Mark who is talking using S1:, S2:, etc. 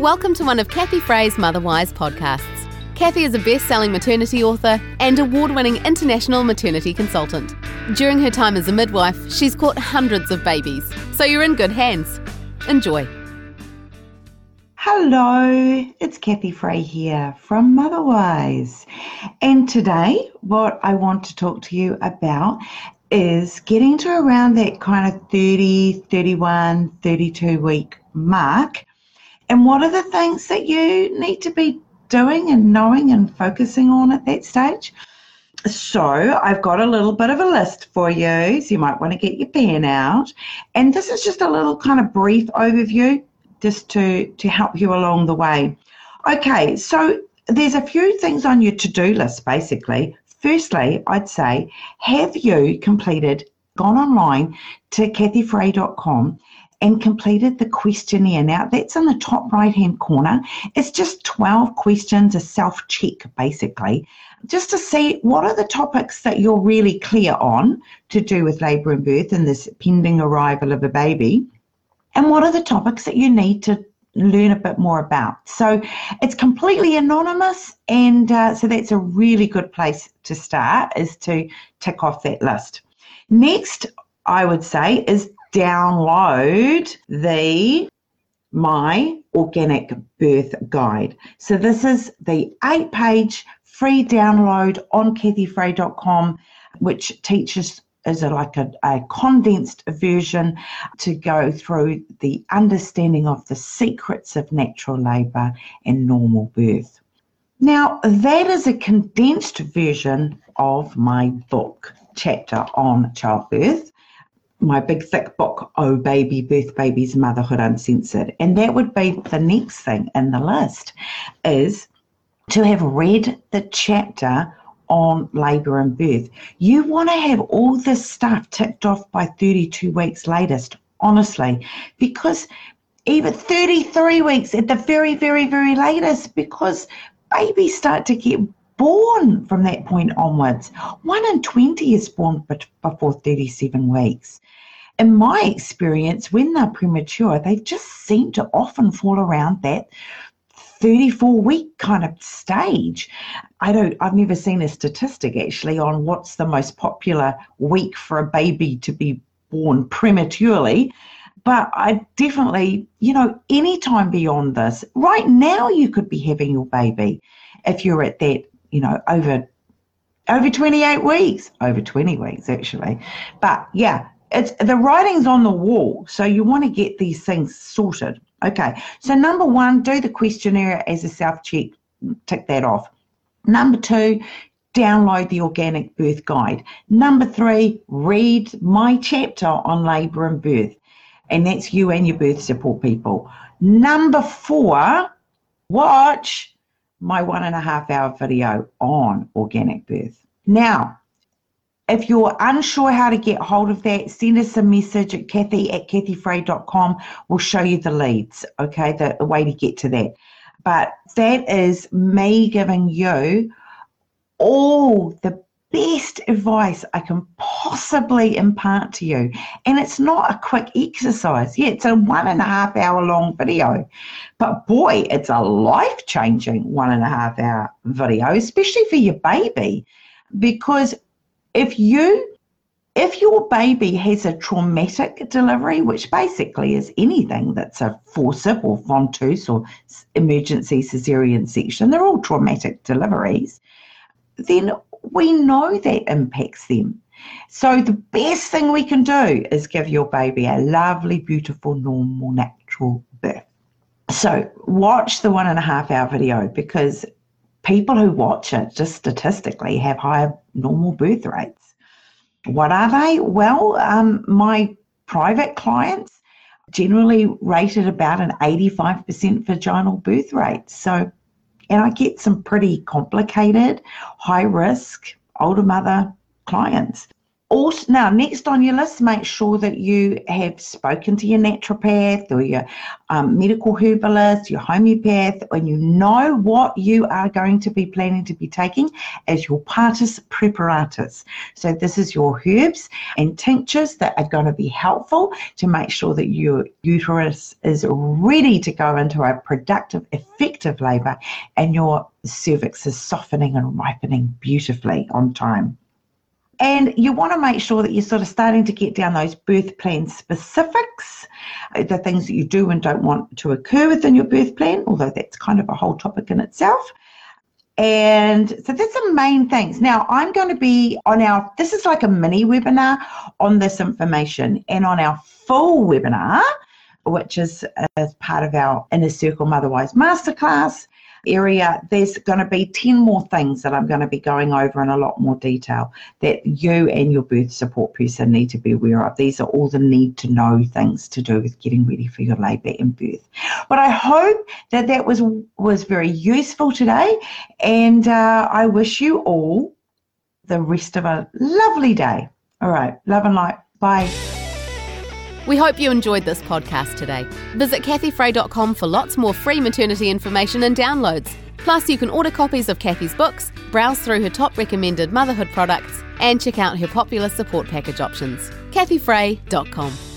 S1: Welcome to one of Kathy Fray's Motherwise podcasts. Kathy is a best selling maternity author and award winning international maternity consultant. During her time as a midwife, she's caught hundreds of babies, so you're in good hands. Enjoy.
S2: Hello, it's Kathy Fray here from Motherwise. And today, what I want to talk to you about is getting to around that kind of 30, 31, 32 week mark and what are the things that you need to be doing and knowing and focusing on at that stage? So, I've got a little bit of a list for you. So, you might want to get your pen out. And this is just a little kind of brief overview just to, to help you along the way. Okay, so there's a few things on your to do list basically. Firstly, I'd say, have you completed, gone online to kathyfray.com and completed the questionnaire. Now, that's in the top right hand corner. It's just 12 questions, a self check basically, just to see what are the topics that you're really clear on to do with labour and birth and this pending arrival of a baby, and what are the topics that you need to learn a bit more about. So it's completely anonymous, and uh, so that's a really good place to start is to tick off that list. Next, I would say is download the My Organic Birth Guide. So this is the eight page free download on kathyfray.com, which teaches is like a, a condensed version to go through the understanding of the secrets of natural labour and normal birth. Now, that is a condensed version of my book chapter on childbirth my big thick book, Oh Baby, Birth Babies, Motherhood Uncensored. And that would be the next thing in the list is to have read the chapter on labour and birth. You want to have all this stuff ticked off by 32 weeks latest, honestly, because even 33 weeks at the very, very, very latest, because babies start to get born from that point onwards. One in 20 is born before 37 weeks. In my experience, when they're premature, they just seem to often fall around that 34 week kind of stage. I don't I've never seen a statistic actually on what's the most popular week for a baby to be born prematurely. But I definitely, you know, anytime beyond this, right now you could be having your baby if you're at that you know, over over 28 weeks, over 20 weeks actually. But yeah, it's the writing's on the wall, so you want to get these things sorted. Okay, so number one, do the questionnaire as a self check, tick that off. Number two, download the organic birth guide. Number three, read my chapter on labour and birth, and that's you and your birth support people. Number four, watch my one and a half hour video on organic birth. Now, if you're unsure how to get hold of that, send us a message at kathy at kathyfray.com. We'll show you the leads, okay, the, the way to get to that. But that is me giving you all the best advice I can possibly impart to you. And it's not a quick exercise. Yeah, it's a one and a half hour long video. But boy, it's a life changing one and a half hour video, especially for your baby. Because if you if your baby has a traumatic delivery, which basically is anything that's a forcep or ventouse or emergency cesarean section, they're all traumatic deliveries, then we know that impacts them. So the best thing we can do is give your baby a lovely, beautiful, normal, natural birth. So watch the one and a half hour video because people who watch it just statistically have higher normal birth rates. What are they? Well, um, my private clients generally rated about an 85% vaginal birth rate. So and I get some pretty complicated, high risk, older mother clients. Also, now, next on your list, make sure that you have spoken to your naturopath or your um, medical herbalist, your homeopath, and you know what you are going to be planning to be taking as your partus preparatus. So, this is your herbs and tinctures that are going to be helpful to make sure that your uterus is ready to go into a productive, effective labor and your cervix is softening and ripening beautifully on time. And you want to make sure that you're sort of starting to get down those birth plan specifics, uh, the things that you do and don't want to occur within your birth plan, although that's kind of a whole topic in itself. And so that's the main things. Now, I'm going to be on our, this is like a mini webinar on this information. And on our full webinar, which is as part of our Inner Circle Motherwise Masterclass, area, there's going to be 10 more things that I'm going to be going over in a lot more detail that you and your birth support person need to be aware of. These are all the need to know things to do with getting ready for your labour and birth. But I hope that that was, was very useful today, and uh, I wish you all the rest of a lovely day. All right, love and light. Bye.
S1: We hope you enjoyed this podcast today. Visit kathyfray.com for lots more free maternity information and downloads. Plus, you can order copies of Kathy's books, browse through her top recommended motherhood products, and check out her popular support package options. kathyfray.com.